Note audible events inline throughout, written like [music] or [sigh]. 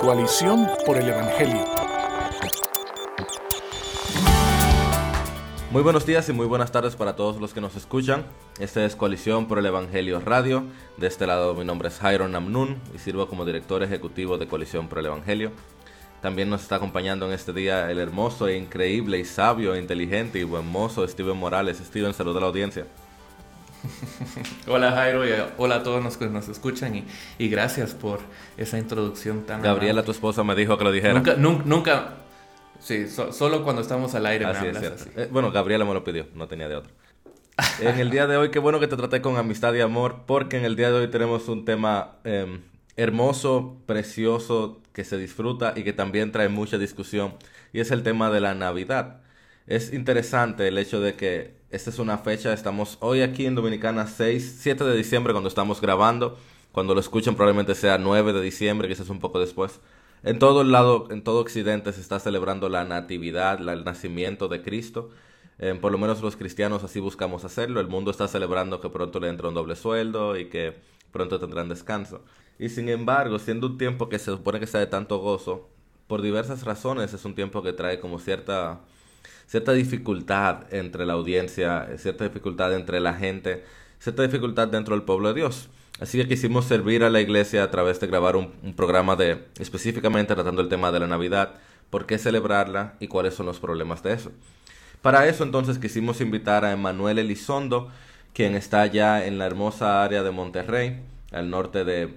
Coalición por el Evangelio. Muy buenos días y muy buenas tardes para todos los que nos escuchan. Este es Coalición por el Evangelio Radio. De este lado mi nombre es Jairo Namnun y sirvo como director ejecutivo de Coalición por el Evangelio. También nos está acompañando en este día el hermoso e increíble y sabio e inteligente y buen mozo Steven Morales. Steven, salud a la audiencia. [laughs] hola Jairo y hola a todos los que nos escuchan y, gracias por esa introducción tan... Gabriela, tu esposa, me dijo que lo dijera. Nunca, nunca, Sí, solo cuando estamos al aire. Así es, eh, bueno, Gabriela me lo pidió, no tenía de otro. en el día de hoy, qué bueno que te traté con amistad y amor, porque en el día de hoy tenemos un tema em, hermoso, precioso, que se disfruta y que también trae mucha discusión, y es el tema de la Navidad. Es interesante el hecho de que esta es una fecha, estamos hoy aquí en Dominicana 6, 7 de diciembre cuando estamos grabando, cuando lo escuchen probablemente sea 9 de diciembre, quizás un poco después. En todo el lado, en todo Occidente se está celebrando la natividad, el nacimiento de Cristo. por lo menos los cristianos así buscamos hacerlo. El mundo está celebrando que pronto le entra un doble sueldo y que pronto tendrán descanso. Y sin embargo, siendo un tiempo que se supone que sea de tanto gozo, por diversas razones es un tiempo que trae como cierta, cierta dificultad entre la audiencia, cierta dificultad entre la gente, cierta dificultad dentro del pueblo de Dios. Así que quisimos servir a la iglesia a través de grabar un, programa de específicamente tratando el tema de la Navidad, por qué celebrarla y cuáles son los problemas de eso. Para eso entonces quisimos invitar a Emanuel Elizondo, quien está ya en la hermosa área de Monterrey, al norte de,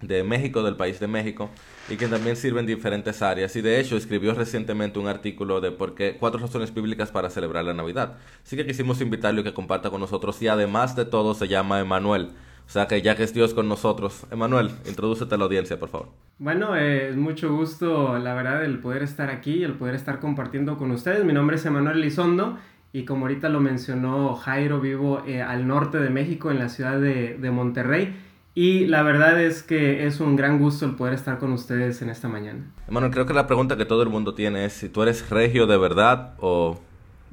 de México, del país de México, y quien también sirve en diferentes áreas. Y de hecho escribió recientemente un artículo de por qué, cuatro razones bíblicas para celebrar la Navidad. Así que quisimos invitarlo y que comparta con nosotros. Y además de todo se llama Emanuel. O sea que ya que es Dios con nosotros. Emanuel, introdúcete a la audiencia, por favor. Bueno, eh, es mucho gusto, la verdad, el poder estar aquí, el poder estar compartiendo con ustedes. Mi nombre es Emanuel Lizondo y como ahorita lo mencionó Jairo, vivo eh, al norte de México, en la ciudad de, de Monterrey. Y la verdad es que es un gran gusto el poder estar con ustedes en esta mañana. Emanuel, creo que la pregunta que todo el mundo tiene es si tú eres regio de verdad o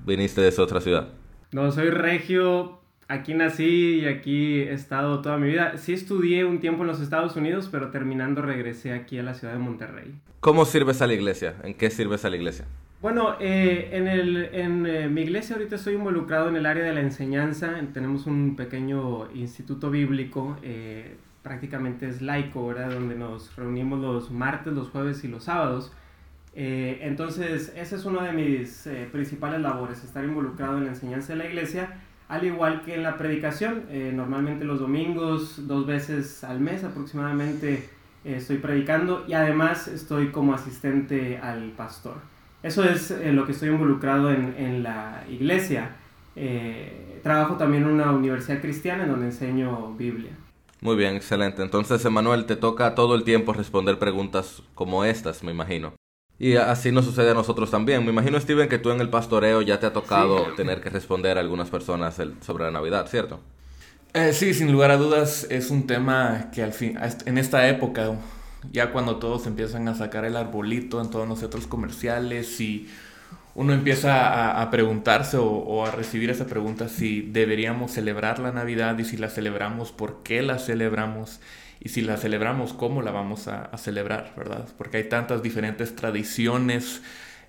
viniste de esa otra ciudad. No, soy regio aquí nací y aquí he estado toda mi vida. Sí estudié un tiempo en los Estados Unidos, pero terminando regresé aquí a la ciudad de Monterrey. ¿Cómo sirves a la iglesia? ¿En qué sirves a la iglesia? Bueno, eh, en, el, en eh, mi iglesia ahorita estoy involucrado en el área de la enseñanza. Tenemos un pequeño instituto bíblico, eh, prácticamente es laico, ¿verdad? Donde nos reunimos los martes, los jueves y los sábados. entonces, esa es una de mis principales labores, estar involucrado en la enseñanza de la iglesia al igual que en la predicación. Eh, normalmente los domingos, dos veces al mes aproximadamente, eh, estoy predicando y además estoy como asistente al pastor. Eso es eh, lo que estoy involucrado en, en la iglesia. trabajo también en una universidad cristiana en donde enseño Biblia. Muy bien, excelente. Entonces, Emanuel, te toca todo el tiempo responder preguntas como estas, me imagino. Y así nos sucede a nosotros también. Me imagino, Steven, que tú en el pastoreo ya te ha tocado tener que responder a algunas personas sobre la Navidad, ¿cierto? Eh, sí, sin lugar a dudas es un tema que al fin, en esta época, ya cuando todos empiezan a sacar el arbolito en todos los centros comerciales y uno empieza a, preguntarse o, a recibir esa pregunta si deberíamos celebrar la Navidad y si la celebramos, por qué la celebramos y si la celebramos, ¿cómo la vamos a, celebrar, verdad? Porque hay tantas diferentes tradiciones,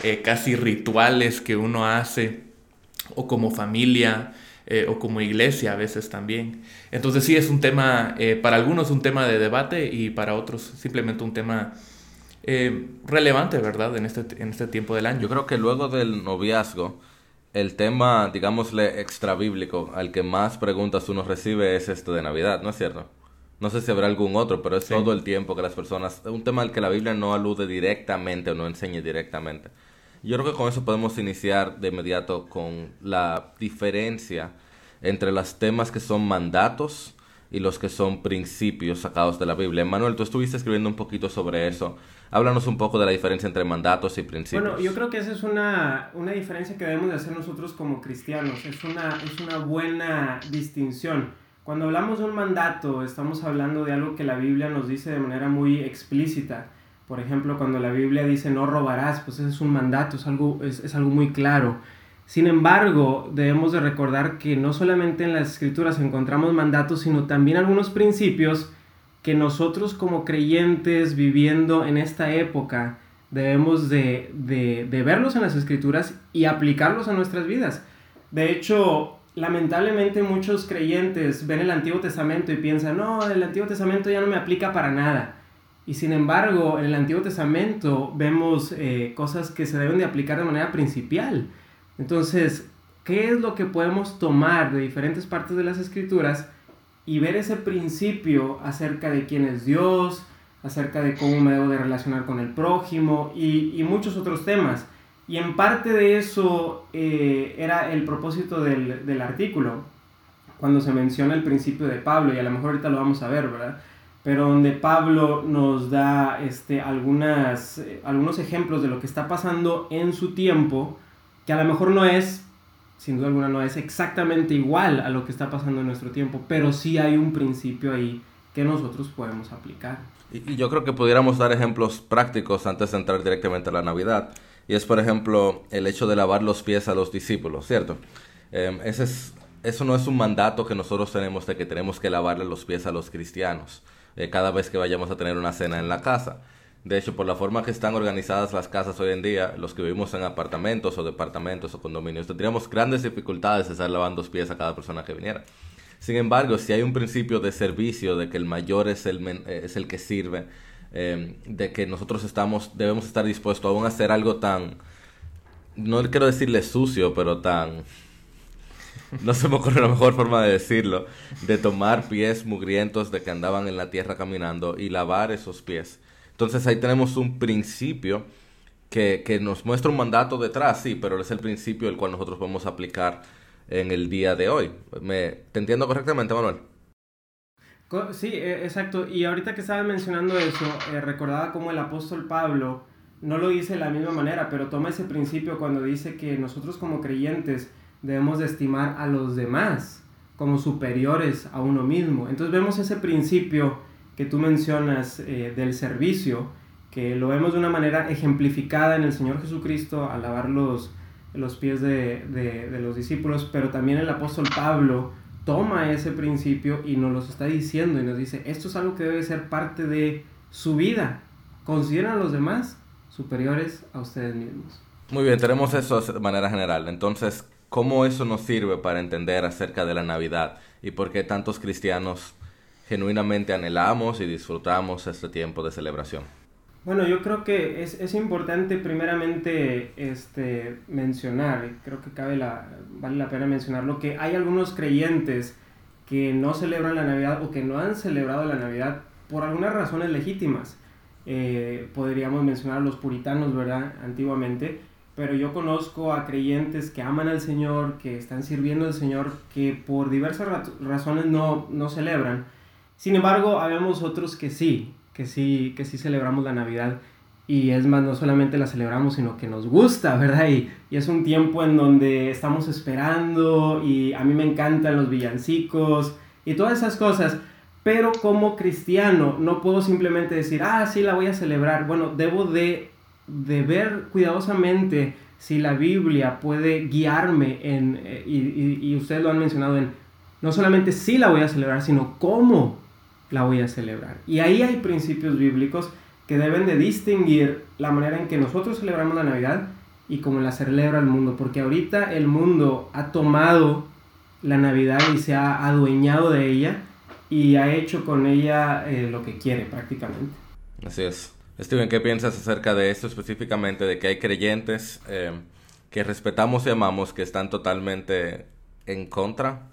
eh, casi rituales que uno hace, o como familia, eh, o como iglesia a veces también. Entonces sí es un tema, eh, para algunos un tema de debate y para otros simplemente un tema relevante, ¿verdad? En este, en este tiempo del año. Yo creo que luego del noviazgo, el tema, digámosle, extra bíblico al que más preguntas uno recibe es este de Navidad, ¿no es cierto? No sé si habrá algún otro, pero es todo el tiempo que las personas... Un tema al que la Biblia no alude directamente o no enseña directamente. Yo creo que con eso podemos iniciar de inmediato con la diferencia entre los temas que son mandatos y los que son principios sacados de la Biblia. Manuel, tú estuviste escribiendo un poquito sobre eso. Háblanos un poco de la diferencia entre mandatos y principios. Bueno, yo creo que esa es una, una diferencia que debemos de hacer nosotros como cristianos. Es una, es una buena distinción. Cuando hablamos de un mandato, estamos hablando de algo que la Biblia nos dice de manera muy explícita. Por ejemplo, cuando la Biblia dice no robarás, pues ese es un mandato, es algo, es, algo muy claro. Sin embargo, debemos de recordar que no solamente en las escrituras encontramos mandatos, sino también algunos principios que nosotros como creyentes viviendo en esta época debemos de, de, verlos en las escrituras y aplicarlos a nuestras vidas. De hecho, lamentablemente muchos creyentes ven el Antiguo Testamento y piensan, no, el Antiguo Testamento ya no me aplica para nada. Y sin embargo, en el Antiguo Testamento vemos eh, cosas que se deben de aplicar de manera principal. Entonces, ¿qué es lo que podemos tomar de diferentes partes de las escrituras y ver ese principio acerca de quién es Dios, acerca de cómo me debo de relacionar con el prójimo y, muchos otros temas. Y en parte de eso eh, era el propósito del, del, artículo, cuando se menciona el principio de Pablo, y a lo mejor ahorita lo vamos a ver, ¿verdad? Pero donde Pablo nos da este, algunas, eh, algunos ejemplos de lo que está pasando en su tiempo, que a lo mejor no es, sin duda alguna, no es exactamente igual a lo que está pasando en nuestro tiempo, pero sí hay un principio ahí que nosotros podemos aplicar. Y, yo creo que pudiéramos dar ejemplos prácticos antes de entrar directamente a la Navidad. Y es, por ejemplo, el hecho de lavar los pies a los discípulos, ¿cierto? Em, ese es, eso no es un mandato que nosotros tenemos de que tenemos que lavarle los pies a los cristianos eh, cada vez que vayamos a tener una cena en la casa. De hecho, por la forma que están organizadas las casas hoy en día, los que vivimos en apartamentos o departamentos o condominios, tendríamos grandes dificultades de estar lavando los pies a cada persona que viniera. Sin embargo, si hay un principio de servicio, de que el mayor es el, eh, es el que sirve, eh, de que nosotros estamos, debemos estar dispuestos a hacer algo tan, no quiero decirle sucio, pero tan, [laughs] no se me ocurre la mejor forma de decirlo, de tomar pies mugrientos de que andaban en la tierra caminando y lavar esos pies. Entonces ahí tenemos un principio que, que nos muestra un mandato detrás, sí, pero es el principio el cual nosotros podemos aplicar en el día de hoy. ¿Me, ¿Te entiendo correctamente, Manuel? Sí, e, exacto. Y ahorita que estaba mencionando eso, eh, recordaba cómo el apóstol Pablo no lo dice de la misma manera, pero toma ese principio cuando dice que nosotros como creyentes debemos de estimar a los demás como superiores a uno mismo. Entonces vemos ese principio que tú mencionas eh, del servicio, que lo vemos de una manera ejemplificada en el Señor Jesucristo al lavar los, los pies de, de, los discípulos, pero también el apóstol Pablo toma ese principio y nos los está diciendo y nos dice, esto es algo que debe ser parte de su vida. Consideran a los demás superiores a ustedes mismos. Muy bien, tenemos eso de manera general. Entonces, ¿cómo eso nos sirve para entender acerca de la Navidad y por qué tantos cristianos genuinamente anhelamos y disfrutamos este tiempo de celebración? Bueno, yo creo que es, es importante primeramente este, mencionar, creo que cabe la, vale la pena mencionarlo, que hay algunos creyentes que no celebran la Navidad o que no han celebrado la Navidad por algunas razones legítimas. Eh, podríamos mencionar a los puritanos, ¿verdad? Antiguamente, pero yo conozco a creyentes que aman al Señor, que están sirviendo al Señor, que por diversas razones no, no celebran. Sin embargo, habemos otros que sí, que sí, que sí celebramos la Navidad. Y es más, no solamente la celebramos, sino que nos gusta, ¿verdad? Y, y, es un tiempo en donde estamos esperando y a mí me encantan los villancicos y todas esas cosas. Pero como cristiano no puedo simplemente decir, ah, sí, la voy a celebrar. Bueno, debo de, de ver cuidadosamente si la Biblia puede guiarme en, eh, y, y, ustedes lo han mencionado en, no solamente si la voy a celebrar, sino cómo la voy a celebrar. Y ahí hay principios bíblicos que deben de distinguir la manera en que nosotros celebramos la Navidad y cómo la celebra el mundo, porque ahorita el mundo ha tomado la Navidad y se ha adueñado de ella y ha hecho con ella eh, lo que quiere prácticamente. Así es. Steven, ¿qué piensas acerca de esto específicamente, de que hay creyentes eh, que respetamos y amamos que están totalmente en contra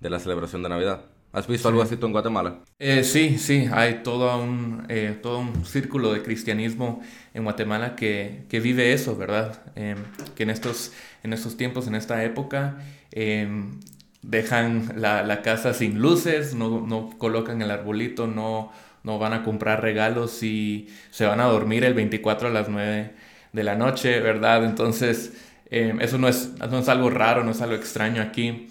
de la celebración de Navidad? ¿Has visto algo así tú en Guatemala? Eh, sí, sí, hay todo un, eh, todo un círculo de cristianismo en Guatemala que, que vive eso, ¿verdad? Em, que en estos, en estos tiempos, en esta época, em, dejan la, la, casa sin luces, no, no, colocan el arbolito, no, no van a comprar regalos y se van a dormir el 24 a las 9 de la noche, ¿verdad? Entonces, em, eso no es, no es algo raro, no es algo extraño aquí.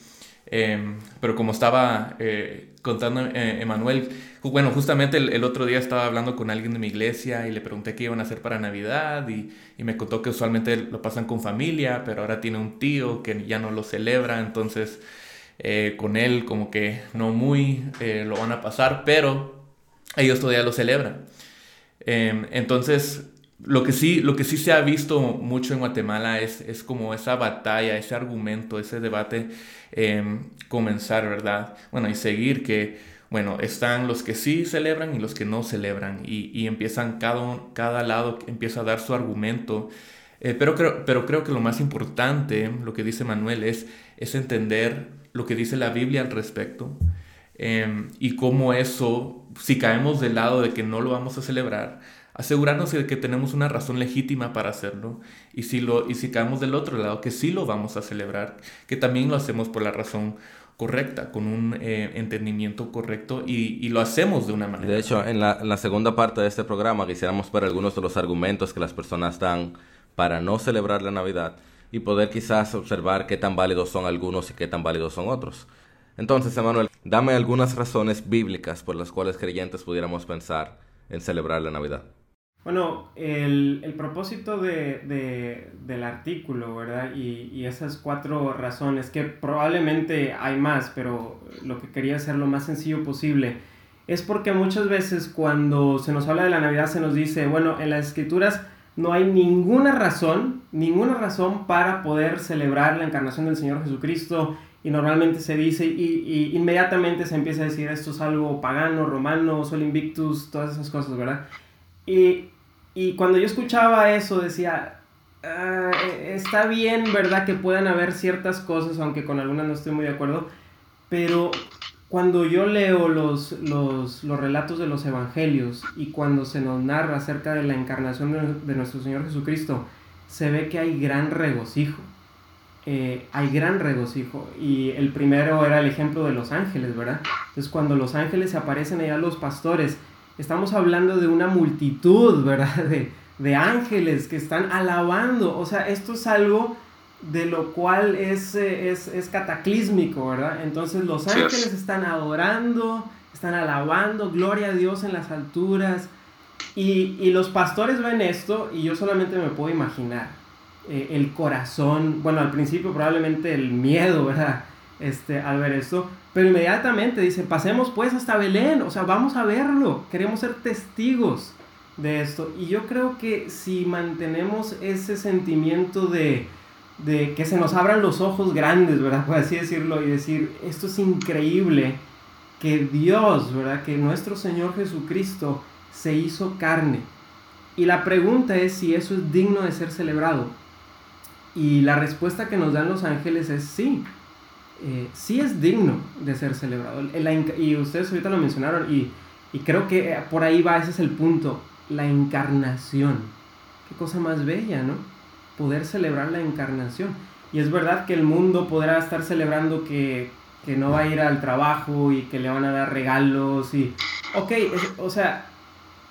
Em, pero como estaba eh, contando eh, Emanuel, bueno, justamente el, otro día estaba hablando con alguien de mi iglesia y le pregunté qué iban a hacer para Navidad y, y, me contó que usualmente lo pasan con familia, pero ahora tiene un tío que ya no lo celebra, entonces eh, con él como que no muy lo van a pasar, pero ellos todavía lo celebran. Em, entonces, lo que, sí, lo que sí se ha visto mucho en Guatemala es, es como esa batalla, ese argumento, ese debate em, comenzar, ¿verdad? Bueno, y seguir que, bueno, están los que sí celebran y los que no celebran y, y empiezan, cada, cada lado empieza a dar su argumento. Eh, pero, creo, pero creo que lo más importante, lo que dice Manuel, es, es entender lo que dice la Biblia al respecto em, y cómo eso, si caemos del lado de que no lo vamos a celebrar, asegurarnos de que tenemos una razón legítima para hacerlo y si, lo, y si caemos del otro lado, que sí lo vamos a celebrar, que también lo hacemos por la razón correcta, con un eh, entendimiento correcto y, y, lo hacemos de una manera. De hecho, en la, en la, segunda parte de este programa quisiéramos ver algunos de los argumentos que las personas dan para no celebrar la Navidad y poder quizás observar qué tan válidos son algunos y qué tan válidos son otros. Entonces, Emanuel, dame algunas razones bíblicas por las cuales creyentes pudiéramos pensar en celebrar la Navidad. Bueno, el, el propósito de, de, del artículo, ¿verdad? Y, y, esas cuatro razones, que probablemente hay más, pero lo que quería hacer lo más sencillo posible, es porque muchas veces cuando se nos habla de la Navidad se nos dice, bueno, en las escrituras no hay ninguna razón, ninguna razón para poder celebrar la encarnación del Señor Jesucristo. Y normalmente se dice, y, y inmediatamente se empieza a decir, esto es algo pagano, romano, sol invictus, todas esas cosas, ¿verdad? Y y cuando yo escuchaba eso decía, ah, está bien, ¿verdad? Que puedan haber ciertas cosas, aunque con algunas no estoy muy de acuerdo, pero cuando yo leo los, los, los relatos de los evangelios y cuando se nos narra acerca de la encarnación de, de nuestro Señor Jesucristo, se ve que hay gran regocijo. Eh, hay gran regocijo. Y el primero era el ejemplo de los ángeles, ¿verdad? Entonces cuando los ángeles aparecen allá los pastores, estamos hablando de una multitud, ¿verdad? [laughs] De, de, ángeles que están alabando. O sea, esto es algo de lo cual es, es, es cataclísmico, ¿verdad? Entonces los ángeles están adorando, están alabando, gloria a Dios en las alturas. Y, y los pastores ven esto y yo solamente me puedo imaginar eh, el corazón, bueno, al principio probablemente el miedo, ¿verdad? Este, al ver esto, pero inmediatamente dice, pasemos pues hasta Belén, o sea, vamos a verlo, queremos ser testigos de esto. Y yo creo que si mantenemos ese sentimiento de, de que se nos abran los ojos grandes, ¿verdad? Por así decirlo, y decir, esto es increíble, que Dios, ¿verdad? Que nuestro Señor Jesucristo se hizo carne. Y la pregunta es si eso es digno de ser celebrado. Y la respuesta que nos dan los ángeles es sí eh, sí es digno de ser celebrado. y ustedes ahorita lo mencionaron y, y, creo que eh, por ahí va, ese es el punto, la encarnación. Qué cosa más bella, ¿no? Poder celebrar la encarnación. Y es verdad que el mundo podrá estar celebrando que, que no va a ir al trabajo y que le van a dar regalos y... Ok, o sea,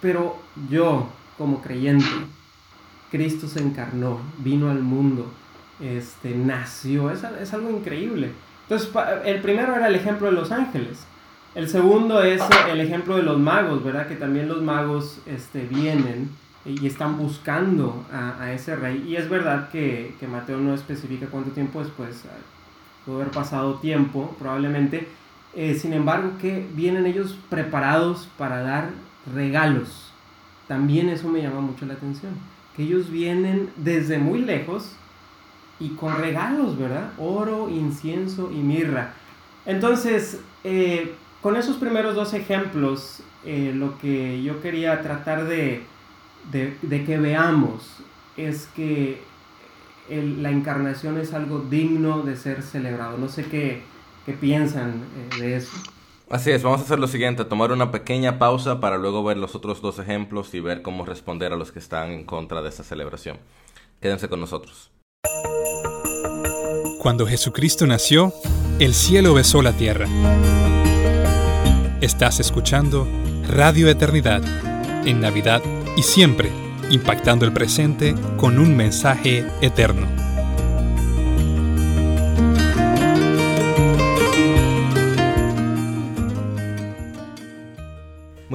pero yo como creyente, Cristo se encarnó, vino al mundo, este, nació, es, algo increíble. Entonces, el primero era el ejemplo de los ángeles. El segundo es el ejemplo de los magos, ¿verdad? Que también los magos este, vienen y están buscando a, ese rey. Y es verdad que, que, Mateo no especifica cuánto tiempo después, puede haber pasado tiempo probablemente. Eh, sin embargo, que vienen ellos preparados para dar regalos. También eso me llama mucho la atención. Que ellos vienen desde muy lejos y con regalos, ¿verdad? Oro, incienso y mirra. Entonces, eh, con esos primeros dos ejemplos, eh, lo que yo quería tratar de, de, que veamos es que la encarnación es algo digno de ser celebrado. No sé qué, piensan eh, de eso. Así es, vamos a hacer lo siguiente, tomar una pequeña pausa para luego ver los otros dos ejemplos y ver cómo responder a los que están en contra de esta celebración. Quédense con nosotros. Cuando Jesucristo nació, el cielo besó la tierra. Estás escuchando Radio Eternidad, en Navidad y siempre, impactando el presente con un mensaje eterno.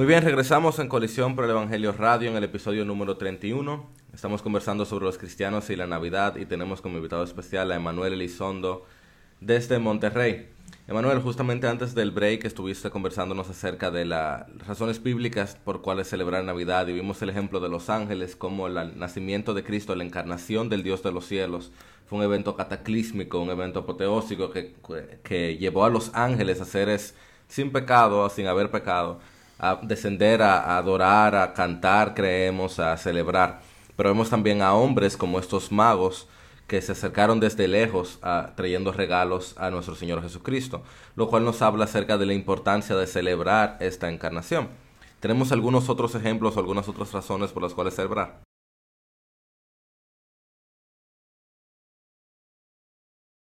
Muy bien, regresamos en Colisión por el Evangelio Radio en el episodio número 31. Estamos conversando sobre los cristianos y la Navidad y tenemos como invitado especial a Emanuel Elizondo desde Monterrey. Emanuel, justamente antes del break estuviste conversándonos acerca de las razones bíblicas por cuales celebrar Navidad y vimos el ejemplo de los ángeles, como el nacimiento de Cristo, la encarnación del Dios de los cielos, fue un evento cataclísmico, un evento apoteósico que, que llevó a los ángeles a seres sin pecado, sin haber pecado, a descender, a, adorar, a cantar, creemos, a celebrar. Pero vemos también a hombres como estos magos que se acercaron desde lejos a, trayendo regalos a nuestro Señor Jesucristo, lo cual nos habla acerca de la importancia de celebrar esta encarnación. Tenemos algunos otros ejemplos o algunas otras razones por las cuales celebrar.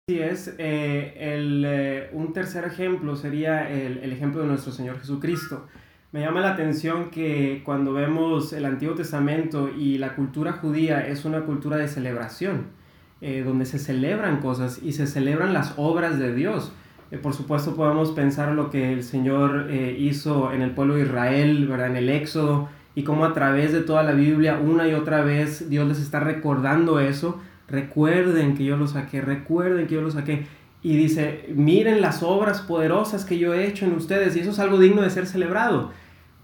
Sí, es. Eh, el, eh, un tercer ejemplo sería el, el, ejemplo de nuestro Señor Jesucristo. Me llama la atención que cuando vemos el Antiguo Testamento y la cultura judía es una cultura de celebración, eh, donde se celebran cosas y se celebran las obras de Dios. por supuesto podemos pensar lo que el Señor hizo en el pueblo de Israel, ¿verdad? en el Éxodo, y cómo a través de toda la Biblia una y otra vez Dios les está recordando eso recuerden que yo lo saqué, recuerden que yo lo saqué. Y dice, miren las obras poderosas que yo he hecho en ustedes, y eso es algo digno de ser celebrado.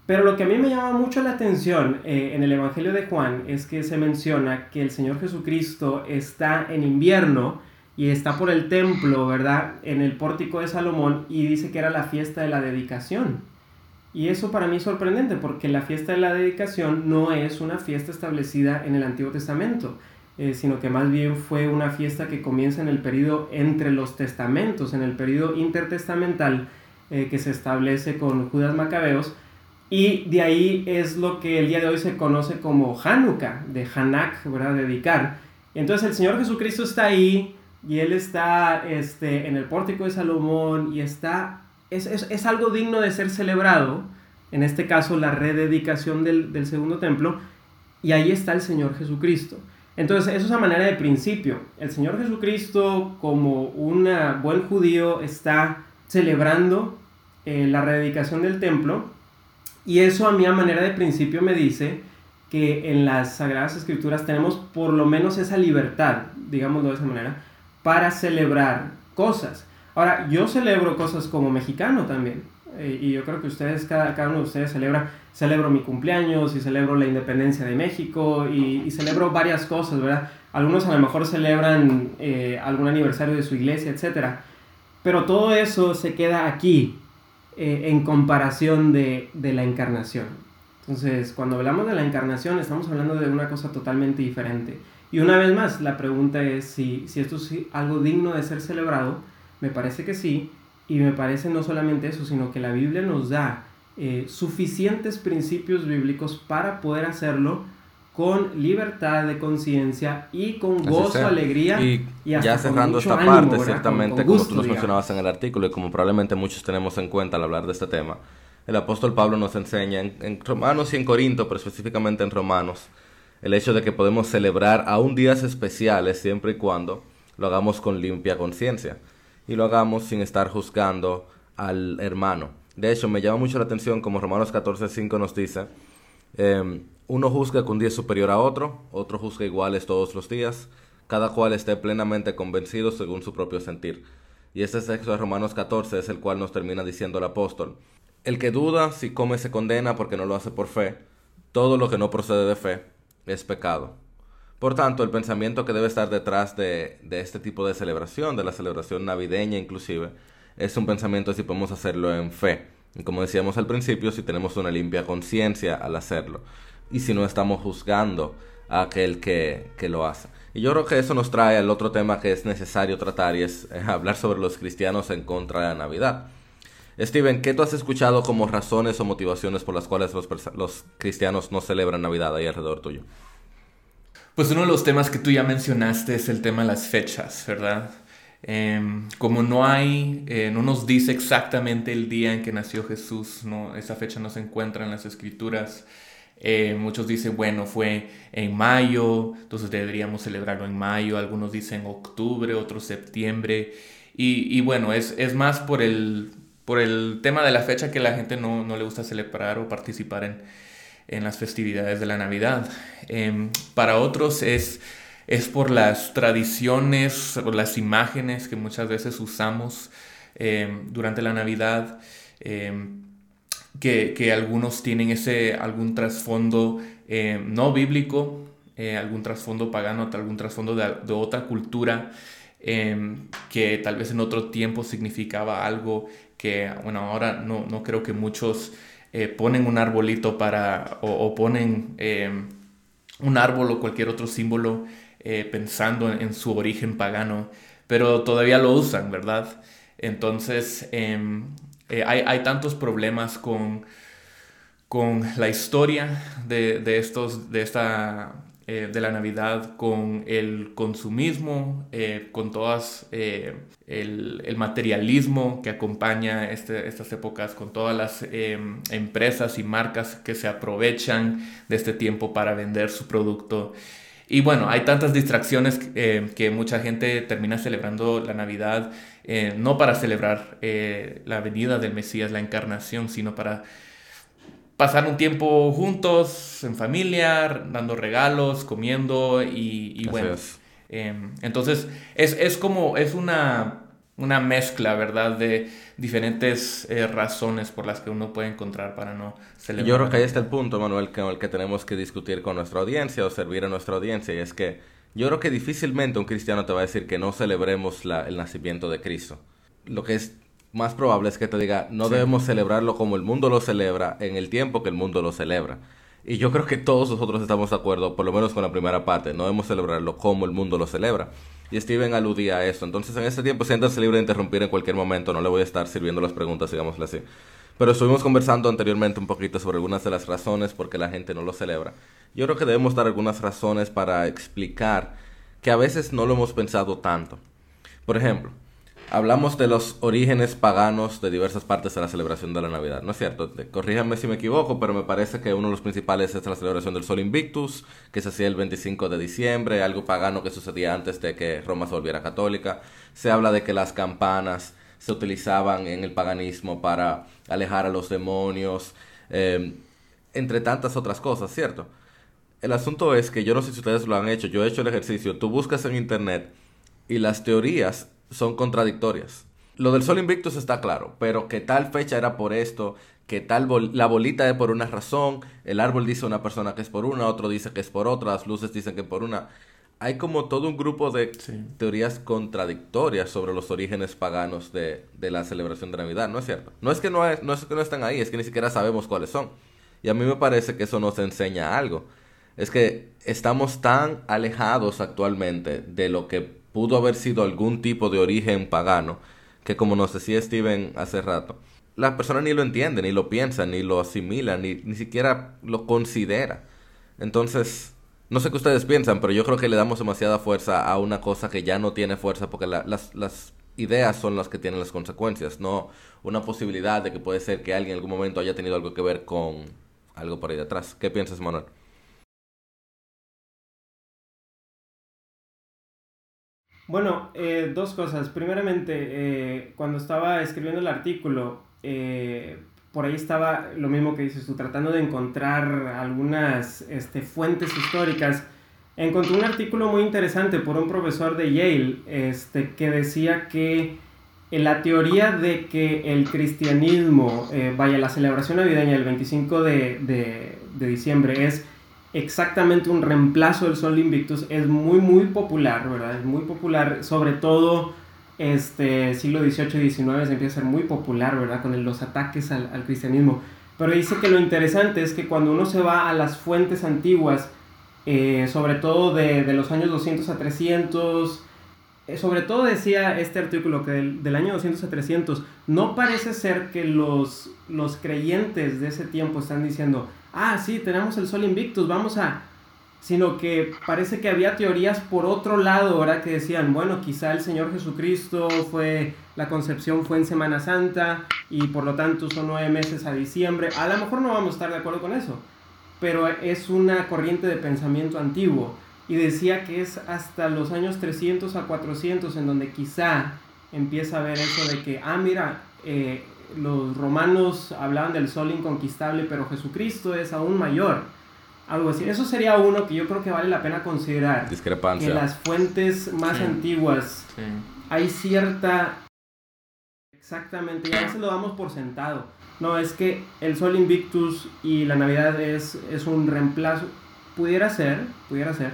Pero lo que a mí me llama mucho la atención eh, en el Evangelio de Juan es que se menciona que el Señor Jesucristo está en invierno y está por el templo, ¿verdad? En el pórtico de Salomón y dice que era la fiesta de la dedicación. Y eso para mí es sorprendente porque la fiesta de la dedicación no es una fiesta establecida en el Antiguo Testamento. Eh, sino que más bien fue una fiesta que comienza en el periodo entre los testamentos, en el periodo intertestamental eh, que se establece con Judas Macabeos, y de ahí es lo que el día de hoy se conoce como Hanukkah, de Hanak, ¿verdad? Dedicar. Entonces el Señor Jesucristo está ahí y Él está este, en el pórtico de Salomón y está, es, es, es algo digno de ser celebrado, en este caso la rededicación del, del segundo templo, y ahí está el Señor Jesucristo. Entonces, eso es a manera de principio. El Señor Jesucristo, como un buen judío, está celebrando eh, la rededicación del templo. Y eso a mí a manera de principio me dice que en las Sagradas Escrituras tenemos por lo menos esa libertad, digámoslo de esa manera, para celebrar cosas. Ahora, yo celebro cosas como mexicano también. Eh, y yo creo que ustedes, cada, cada uno de ustedes celebra, celebro mi cumpleaños y celebro la independencia de México y, celebro varias cosas, ¿verdad? Algunos a lo mejor celebran eh, algún aniversario de su iglesia, etc. Pero todo eso se queda aquí eh, en comparación de, de la encarnación. Entonces, cuando hablamos de la encarnación, estamos hablando de una cosa totalmente diferente. Y una vez más, la pregunta es si, si esto es algo digno de ser celebrado. Me parece que sí, y me parece no solamente eso, sino que la Biblia nos da eh, suficientes principios bíblicos para poder hacerlo con libertad de conciencia y con gozo, alegría. Y, ya cerrando esta parte, ciertamente, como tú nos mencionabas en el artículo y como probablemente muchos tenemos en cuenta al hablar de este tema, el apóstol Pablo nos enseña en, en Romanos y en Corinto, pero específicamente en Romanos, el hecho de que podemos celebrar aún días especiales siempre y cuando lo hagamos con limpia conciencia y lo hagamos sin estar juzgando al hermano. De hecho, me llama mucho la atención, como Romanos 14.5 nos dice, em, uno juzga que un día es superior a otro, otro juzga iguales todos los días, cada cual esté plenamente convencido según su propio sentir. Y este texto de Romanos 14 es el cual nos termina diciendo el apóstol. El que duda si come se condena porque no lo hace por fe. Todo lo que no procede de fe es pecado. Por tanto, el pensamiento que debe estar detrás de, este tipo de celebración, de la celebración navideña inclusive, es un pensamiento si podemos hacerlo en fe. Y como decíamos al principio, si tenemos una limpia conciencia al hacerlo. Y si no estamos juzgando a aquel que, lo hace. Y yo creo que eso nos trae al otro tema que es necesario tratar y es eh, hablar sobre los cristianos en contra de la Navidad. Steven, ¿qué tú has escuchado como razones o motivaciones por las cuales los, los cristianos no celebran Navidad ahí alrededor tuyo? Pues uno de los temas que tú ya mencionaste es el tema de las fechas, ¿verdad? Em, como no hay, eh, no nos dice exactamente el día en que nació Jesús, no, esa fecha no se encuentra en las escrituras. Eh, muchos dicen, bueno, fue en mayo, entonces deberíamos celebrarlo en mayo. Algunos dicen octubre, otros septiembre. Y, y bueno, es, es, más por el, por el tema de la fecha que la gente no, no le gusta celebrar o participar en, en las festividades de la Navidad. Em, para otros es, es por las tradiciones o las imágenes que muchas veces usamos em, durante la Navidad, em, que, algunos tienen ese, algún trasfondo no bíblico, eh, algún trasfondo pagano, algún trasfondo de, otra cultura, que tal vez en otro tiempo significaba algo que, bueno, ahora no, no creo que muchos eh, ponen un arbolito para, o, ponen un árbol o cualquier otro símbolo eh, pensando en, su origen pagano, pero todavía lo usan, ¿verdad? Entonces, em, eh, hay, tantos problemas con, con la historia de, de estos, de esta eh, de la Navidad con el consumismo, eh, con todas eh, el, materialismo que acompaña este, estas épocas, con todas las em, empresas y marcas que se aprovechan de este tiempo para vender su producto. Y bueno, hay tantas distracciones que mucha gente termina celebrando la Navidad, no para celebrar la venida del Mesías, la encarnación, sino para pasar un tiempo juntos, en familia, dando regalos, comiendo y, bueno. Em, entonces, es, es, como, es una, una mezcla, ¿verdad? De diferentes eh, razones por las que uno puede encontrar para no celebrar. Yo creo que ahí está el punto, Manuel, con el que tenemos que discutir con nuestra audiencia o servir a nuestra audiencia, y es que yo creo que difícilmente un cristiano te va a decir que no celebremos la, el nacimiento de Cristo. Lo que es más probable es que te diga, no debemos celebrarlo como el mundo lo celebra en el tiempo que el mundo lo celebra. Y yo creo que todos nosotros estamos de acuerdo, por lo menos con la primera parte, no debemos celebrarlo como el mundo lo celebra. Y Steven aludía a eso. Entonces, en este tiempo, siéntanse libre de interrumpir en cualquier momento, no le voy a estar sirviendo las preguntas, digámosle así. Pero estuvimos conversando anteriormente un poquito sobre algunas de las razones por qué la gente no lo celebra. Yo creo que debemos dar algunas razones para explicar que a veces no lo hemos pensado tanto. Por ejemplo, hablamos de los orígenes paganos de diversas partes de la celebración de la Navidad, ¿no es cierto? Corríjanme si me equivoco, pero me parece que uno de los principales es la celebración del Sol Invictus, que se hacía el 25 de diciembre, algo pagano que sucedía antes de que Roma se volviera católica. Se habla de que las campanas se utilizaban en el paganismo para alejar a los demonios, em, entre tantas otras cosas, ¿cierto? El asunto es que yo no sé si ustedes lo han hecho, yo he hecho el ejercicio, tú buscas en internet y las teorías son contradictorias. Lo del Sol Invictus está claro, pero que tal fecha era por esto, que tal la bolita es por una razón, el árbol dice una persona que es por una, otro dice que es por otra, las luces dicen que es por una. Hay como todo un grupo de teorías contradictorias sobre los orígenes paganos de, de, la celebración de Navidad, ¿no es cierto? No es, que no, es, no es que no están ahí, es que ni siquiera sabemos cuáles son. Y a mí me parece que eso nos enseña algo. Es que estamos tan alejados actualmente de lo que pudo haber sido algún tipo de origen pagano, que como nos decía Steven hace rato, la persona ni lo entiende, ni lo piensa, ni lo asimila, ni, ni siquiera lo considera. Entonces, no sé qué ustedes piensan, pero yo creo que le damos demasiada fuerza a una cosa que ya no tiene fuerza porque las, las ideas son las que tienen las consecuencias, no una posibilidad de que puede ser que alguien en algún momento haya tenido algo que ver con algo por ahí detrás. ¿Qué piensas, Manuel? Bueno, eh, dos cosas. Primeramente, eh, cuando estaba escribiendo el artículo, eh, por ahí estaba lo mismo que dices tú, tratando de encontrar algunas este, fuentes históricas. Encontré un artículo muy interesante por un profesor de Yale este, que decía que la teoría de que el cristianismo, vaya, la celebración navideña del 25 de, de diciembre es exactamente un reemplazo del Sol Invictus es muy muy popular, ¿verdad? Es muy popular, sobre todo este siglo XVIII y XIX se empieza a ser muy popular, ¿verdad? Con los ataques al, cristianismo. Pero dice que lo interesante es que cuando uno se va a las fuentes antiguas, eh, sobre todo de, los años 200 a 300, eh, sobre todo decía este artículo que del, del, año 200 a 300, no parece ser que los, los creyentes de ese tiempo están diciendo, ah, sí, tenemos el Sol Invictus, vamos a... Sino que parece que había teorías por otro lado, ¿verdad? Que decían, bueno, quizá el Señor Jesucristo fue, la concepción fue en Semana Santa y por lo tanto son nueve meses a diciembre. A lo mejor no vamos a estar de acuerdo con eso, pero es una corriente de pensamiento antiguo. Y decía que es hasta los años 300 a 400 en donde quizá empieza a ver eso de que, ah, mira, eh, los romanos hablaban del sol inconquistable, pero Jesucristo es aún mayor. Algo así. Eso sería uno que yo creo que vale la pena considerar. Discrepancia. En las fuentes más antiguas hay cierta Exactamente, y a veces lo damos por sentado. No, es que el Sol Invictus y la Navidad es, es un reemplazo. Pudiera ser, pudiera ser,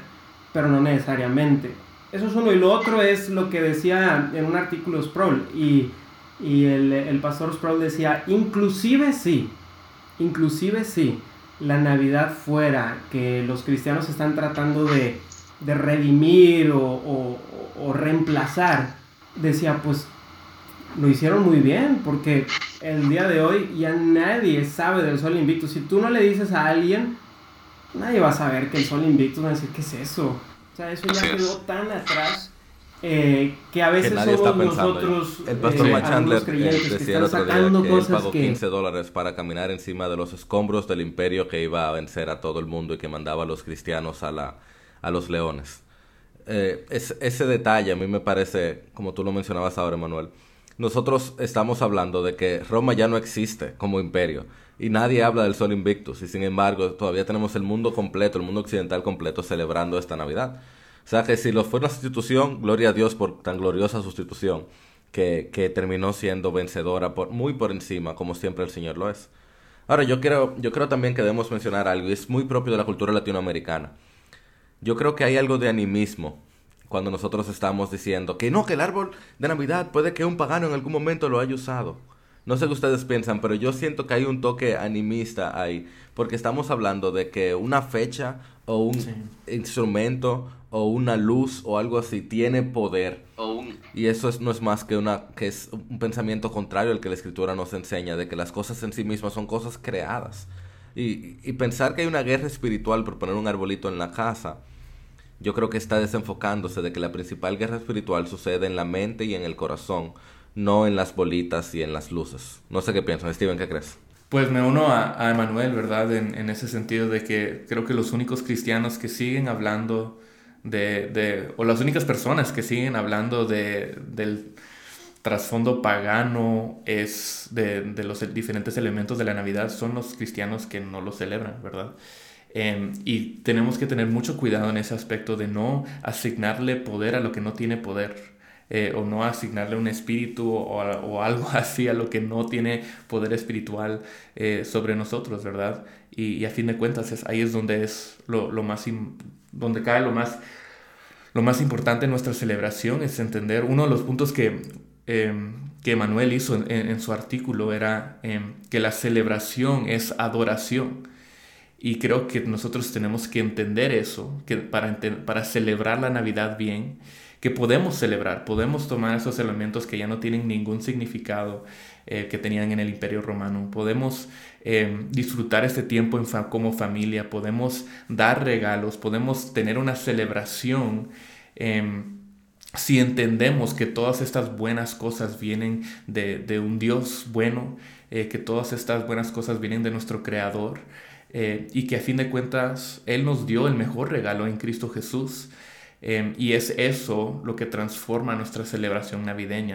pero no necesariamente. Eso es uno. Y lo otro es lo que decía en un artículo Sproul. Y, y el, el pastor Sproul decía, inclusive sí, inclusive sí, la Navidad fuera, que los cristianos están tratando de, de redimir o, o, o reemplazar, decía, pues lo hicieron muy bien, porque el día de hoy ya nadie sabe del Sol Invictus. Si tú no le dices a alguien, nadie va a saber que el Sol Invictus va a decir, ¿qué es eso? O sea, eso ya quedó tan atrás eh, que a veces somos nosotros, el pastor eh, creyentes que decía el están otro día que él pagó que... 15 dólares para caminar encima de los escombros del imperio que iba a vencer a todo el mundo y que mandaba a los cristianos a, la, a los leones. Eh, es- ese detalle a mí me parece, como tú lo mencionabas ahora, Manuel, nosotros estamos hablando de que Roma ya no existe como imperio y nadie habla del Sol Invictus y sin embargo todavía tenemos el mundo completo, el mundo occidental completo celebrando esta Navidad. O sea que si lo fue una sustitución, gloria a Dios por tan gloriosa sustitución que, que terminó siendo vencedora por, muy por encima, como siempre el Señor lo es. Ahora, yo creo, yo creo también que debemos mencionar algo, y es muy propio de la cultura latinoamericana. Yo creo que hay algo de animismo cuando nosotros estamos diciendo que no, que el árbol de Navidad puede que un pagano en algún momento lo haya usado. No sé qué ustedes piensan, pero yo siento que hay un toque animista ahí, porque estamos hablando de que una fecha o un instrumento o una luz o algo así tiene poder. Y eso es- no es más que una que es un pensamiento contrario al que la escritura nos enseña, de que las cosas en sí mismas son cosas creadas. Y, y pensar que hay una guerra espiritual por poner un arbolito en la casa, yo creo que está desenfocándose de que la principal guerra espiritual sucede en la mente y en el corazón, no en las bolitas y en las luces. No sé qué piensan, Steven, ¿qué crees? Pues me uno a, a Emanuel, ¿verdad? En, en ese sentido de que creo que los únicos cristianos que siguen hablando de, de o las únicas personas que siguen hablando de, del trasfondo pagano es de, de los diferentes elementos de la Navidad son los cristianos que no lo celebran, ¿verdad? Em, y tenemos que tener mucho cuidado en ese aspecto de no asignarle poder a lo que no tiene poder. eh, o no asignarle un espíritu o, o algo [laughs] así a lo que no tiene poder espiritual eh, sobre nosotros, ¿verdad? Y, y a fin de cuentas es, ahí es donde es lo, lo más donde cae lo más lo más importante en nuestra celebración es entender uno de los puntos que em, que Manuel hizo en, en- su artículo era em, que la celebración es adoración. Y creo que nosotros tenemos que entender eso, que para, para celebrar la Navidad bien, que podemos celebrar, podemos tomar esos elementos que ya no tienen ningún significado eh, que tenían en el Imperio Romano, podemos eh, disfrutar este tiempo como familia, podemos dar regalos, podemos tener una celebración. em, si entendemos que todas estas buenas cosas vienen de, de un Dios bueno, eh, que todas estas buenas cosas vienen de nuestro Creador, y que a fin de cuentas Él nos dio el mejor regalo en Cristo Jesús, eh, y es eso lo que transforma nuestra celebración navideña.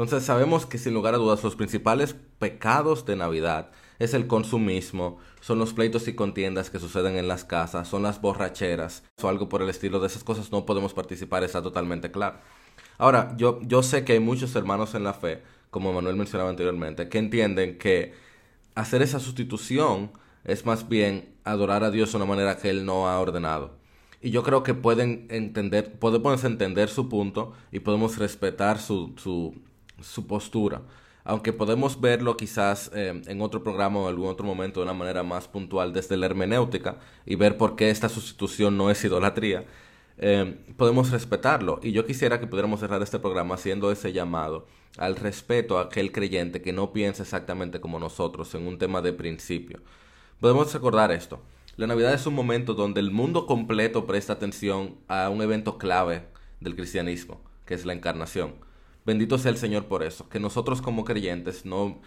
Entonces sabemos que sin lugar a dudas los principales pecados de Navidad es el consumismo, son los pleitos y contiendas que suceden en las casas, son las borracheras o algo por el estilo. De esas cosas no podemos participar, está totalmente claro. Ahora, yo, yo sé que hay muchos hermanos en la fe, como Manuel mencionaba anteriormente, que entienden que hacer esa sustitución es más bien adorar a Dios de una manera que Él no ha ordenado. Y yo creo que pueden entender, podemos entender su punto y podemos respetar su, su, su postura. Aunque podemos verlo quizás eh, en otro programa o en algún otro momento de una manera más puntual desde la hermenéutica y ver por qué esta sustitución no es idolatría, eh, podemos respetarlo. Y yo quisiera que pudiéramos cerrar este programa haciendo ese llamado al respeto a aquel creyente que no piensa exactamente como nosotros en un tema de principio. Podemos recordar esto. La Navidad es un momento donde el mundo completo presta atención a un evento clave del cristianismo, que es la encarnación. Bendito sea el Señor por eso, que nosotros como creyentes no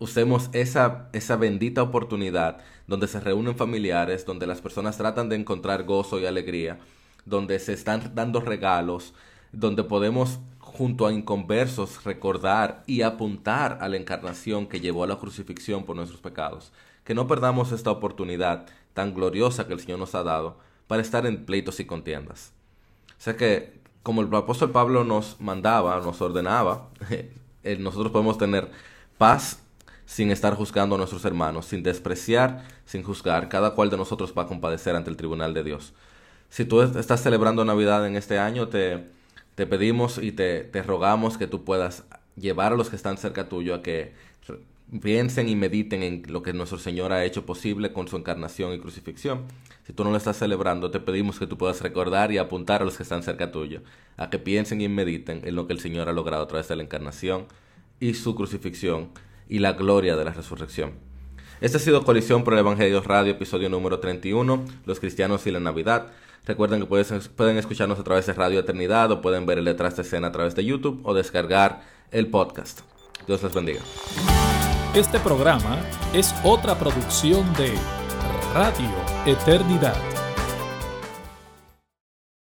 usemos esa, esa bendita oportunidad donde se reúnen familiares, donde las personas tratan de encontrar gozo y alegría, donde se están dando regalos, donde podemos junto a inconversos recordar y apuntar a la encarnación que llevó a la crucifixión por nuestros pecados. Que no perdamos esta oportunidad tan gloriosa que el Señor nos ha dado para estar en pleitos y contiendas. Sea que, como el apóstol Pablo nos mandaba, nos ordenaba, [laughs] eh, nosotros podemos tener paz sin estar juzgando a nuestros hermanos, sin despreciar, sin juzgar. Cada cual de nosotros va a compadecer ante el tribunal de Dios. Si tú estás celebrando Navidad en este año, te, te pedimos y te, te rogamos que tú puedas llevar a los que están cerca tuyo a que piensen y mediten en lo que nuestro Señor ha hecho posible con su encarnación y crucifixión. Si tú no lo estás celebrando, te pedimos que tú puedas recordar y apuntar a los que están cerca tuyo, a que piensen y mediten en lo que el Señor ha logrado a través de la encarnación y su crucifixión y la gloria de la resurrección. Este ha sido Colisión por el Evangelio Radio, episodio número 31, Los Cristianos y la Navidad. Recuerden que pueden, escucharnos a través de Radio Eternidad o pueden ver el detrás de escena a través de YouTube o descargar el podcast. Dios les bendiga. Este programa es otra producción de Radio Eternidad.